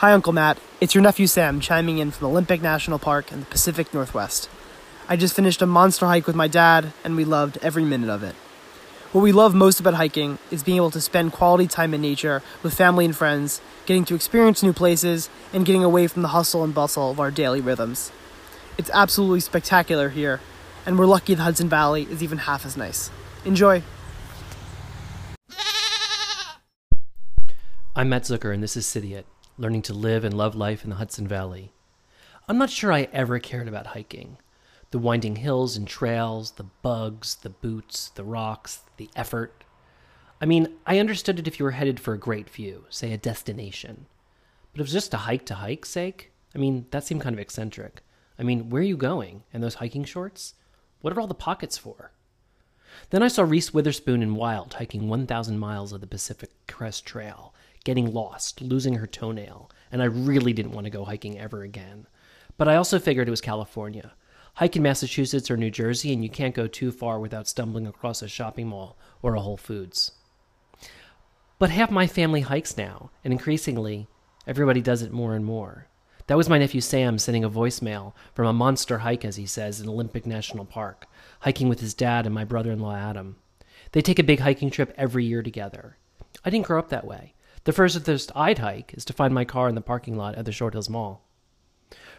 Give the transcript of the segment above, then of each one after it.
Hi, Uncle Matt. It's your nephew Sam chiming in from Olympic National Park in the Pacific Northwest. I just finished a monster hike with my dad, and we loved every minute of it. What we love most about hiking is being able to spend quality time in nature with family and friends, getting to experience new places, and getting away from the hustle and bustle of our daily rhythms. It's absolutely spectacular here, and we're lucky the Hudson Valley is even half as nice. Enjoy! I'm Matt Zucker, and this is City It, learning to live and love life in the Hudson Valley. I'm not sure I ever cared about hiking. The winding hills and trails, the bugs, the boots, the rocks, the effort. I mean, I understood it if you were headed for a great view, say a destination. But it was just a hike to hike's sake? I mean, that seemed kind of eccentric. I mean, where are you going? And those hiking shorts? What are all the pockets for? Then I saw Reese Witherspoon in Wild hiking 1,000 miles of the Pacific Crest Trail, getting lost, losing her toenail, and I really didn't want to go hiking ever again. But I also figured it was California. Hike in Massachusetts or New Jersey, and you can't go too far without stumbling across a shopping mall or a Whole Foods. But half my family hikes now, and increasingly, everybody does it more and more. That was my nephew Sam sending a voicemail from a monster hike, as he says, in Olympic National Park, hiking with his dad and my brother in law Adam. They take a big hiking trip every year together. I didn't grow up that way. The first furthest I'd hike is to find my car in the parking lot at the Short Hills Mall.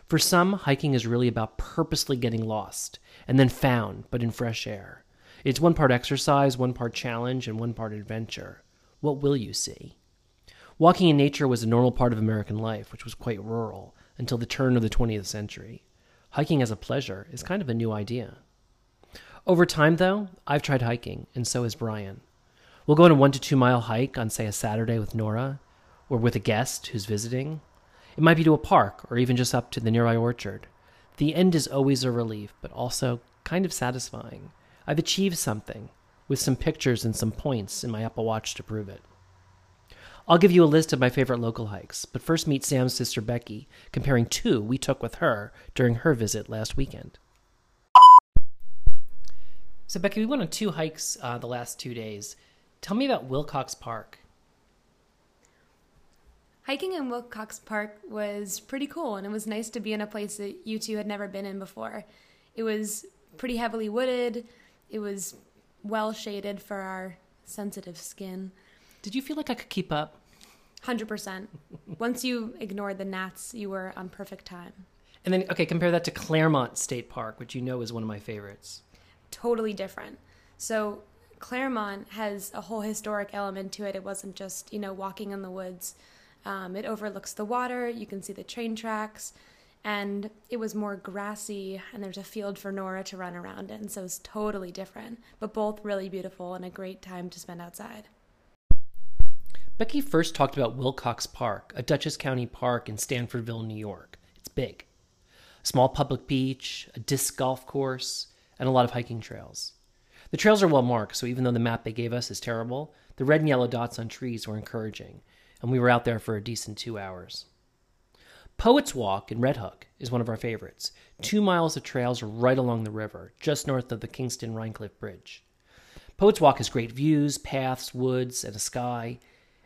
For some, hiking is really about purposely getting lost and then found, but in fresh air. It's one part exercise, one part challenge, and one part adventure. What will you see? Walking in nature was a normal part of American life, which was quite rural, until the turn of the 20th century. Hiking as a pleasure is kind of a new idea. Over time, though, I've tried hiking, and so has Brian. We'll go on a one to two mile hike on, say, a Saturday with Nora, or with a guest who's visiting. It might be to a park, or even just up to the nearby orchard. The end is always a relief, but also kind of satisfying. I've achieved something, with some pictures and some points in my Apple Watch to prove it. I'll give you a list of my favorite local hikes, but first meet Sam's sister Becky, comparing two we took with her during her visit last weekend. So, Becky, we went on two hikes uh, the last two days. Tell me about Wilcox Park. Hiking in Wilcox Park was pretty cool, and it was nice to be in a place that you two had never been in before. It was pretty heavily wooded, it was well shaded for our sensitive skin. Did you feel like I could keep up? 100%. Once you ignored the gnats, you were on perfect time. And then, okay, compare that to Clermont State Park, which you know is one of my favorites. Totally different. So, Clermont has a whole historic element to it. It wasn't just, you know, walking in the woods. Um, it overlooks the water, you can see the train tracks, and it was more grassy, and there's a field for Nora to run around in, so it's totally different, but both really beautiful and a great time to spend outside. Becky first talked about Wilcox Park, a Dutchess County park in Stanfordville, New York. It's big. A small public beach, a disc golf course, and a lot of hiking trails. The trails are well marked, so even though the map they gave us is terrible, the red and yellow dots on trees were encouraging, and we were out there for a decent two hours. Poets Walk in Red Hook is one of our favorites. Two miles of trails right along the river, just north of the Kingston Rhinecliff Bridge. Poets Walk has great views, paths, woods, and a sky,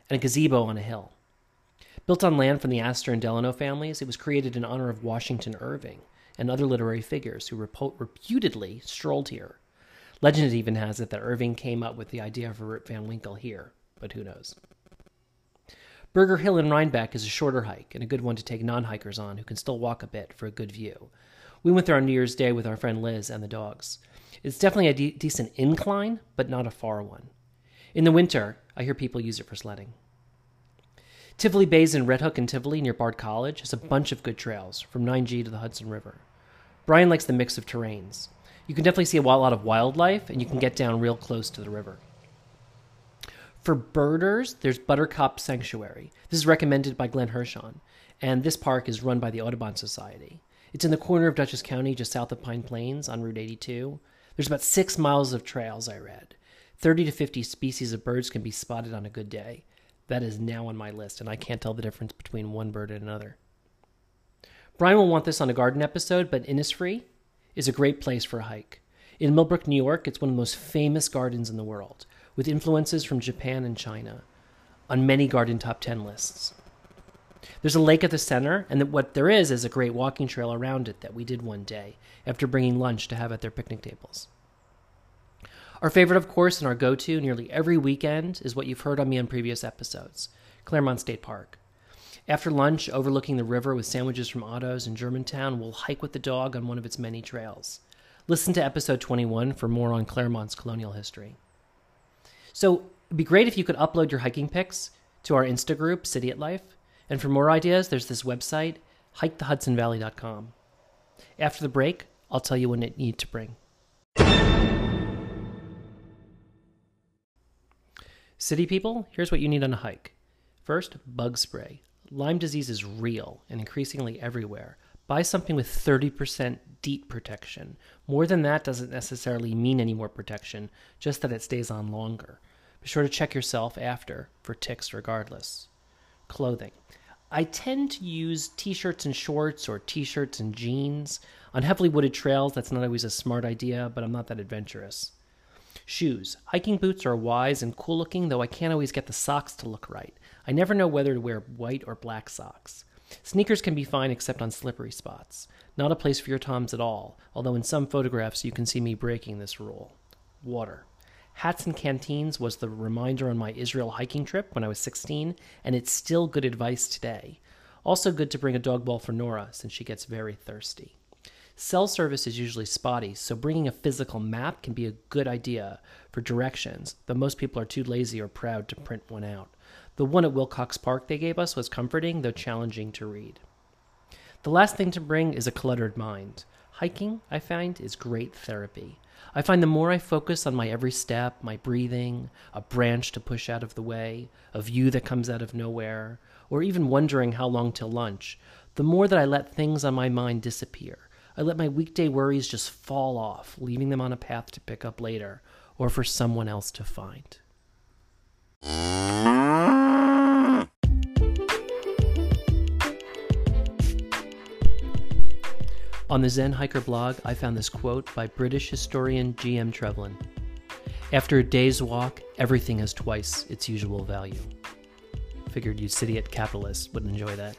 and a gazebo on a hill. Built on land from the Astor and Delano families, it was created in honor of Washington Irving and other literary figures who reputedly strolled here. Legend even has it that Irving came up with the idea for Rip Van Winkle here, but who knows? Burger Hill in Rhinebeck is a shorter hike and a good one to take non hikers on who can still walk a bit for a good view. We went there on New Year's Day with our friend Liz and the dogs. It's definitely a de- decent incline, but not a far one. In the winter, I hear people use it for sledding. Tivoli Bays in Red Hook and Tivoli near Bard College has a bunch of good trails from 9G to the Hudson River. Brian likes the mix of terrains. You can definitely see a lot of wildlife, and you can get down real close to the river. For birders, there's Buttercup Sanctuary. This is recommended by Glenn Hershon, and this park is run by the Audubon Society. It's in the corner of Dutchess County, just south of Pine Plains on Route 82. There's about six miles of trails, I read. 30 to 50 species of birds can be spotted on a good day. That is now on my list, and I can't tell the difference between one bird and another. Brian will want this on a garden episode, but Innisfree is a great place for a hike. In Millbrook, New York, it's one of the most famous gardens in the world, with influences from Japan and China, on many garden top 10 lists. There's a lake at the center, and what there is is a great walking trail around it that we did one day after bringing lunch to have at their picnic tables. Our favorite, of course, and our go to nearly every weekend is what you've heard on me on previous episodes Clermont State Park. After lunch, overlooking the river with sandwiches from Otto's in Germantown, we'll hike with the dog on one of its many trails. Listen to episode 21 for more on Clermont's colonial history. So, it'd be great if you could upload your hiking pics to our Insta group, City at Life. And for more ideas, there's this website, hikethehudsonvalley.com. After the break, I'll tell you what you need to bring. City people, here's what you need on a hike. First, bug spray. Lyme disease is real and increasingly everywhere. Buy something with 30% DEET protection. More than that doesn't necessarily mean any more protection, just that it stays on longer. Be sure to check yourself after for ticks regardless. Clothing. I tend to use t shirts and shorts or t shirts and jeans. On heavily wooded trails, that's not always a smart idea, but I'm not that adventurous. Shoes. Hiking boots are wise and cool looking, though I can't always get the socks to look right. I never know whether to wear white or black socks. Sneakers can be fine except on slippery spots. Not a place for your toms at all, although in some photographs you can see me breaking this rule. Water. Hats and canteens was the reminder on my Israel hiking trip when I was 16, and it's still good advice today. Also, good to bring a dog bowl for Nora since she gets very thirsty. Cell service is usually spotty, so bringing a physical map can be a good idea for directions, though most people are too lazy or proud to print one out. The one at Wilcox Park they gave us was comforting, though challenging to read. The last thing to bring is a cluttered mind. Hiking, I find, is great therapy. I find the more I focus on my every step, my breathing, a branch to push out of the way, a view that comes out of nowhere, or even wondering how long till lunch, the more that I let things on my mind disappear. I let my weekday worries just fall off, leaving them on a path to pick up later, or for someone else to find. On the Zen Hiker blog, I found this quote by British historian G.M. Trevelyan After a day's walk, everything has twice its usual value. Figured you city at capitalists would enjoy that.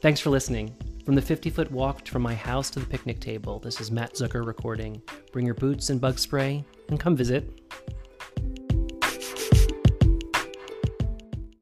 Thanks for listening. From the 50 foot walk from my house to the picnic table, this is Matt Zucker recording. Bring your boots and bug spray and come visit.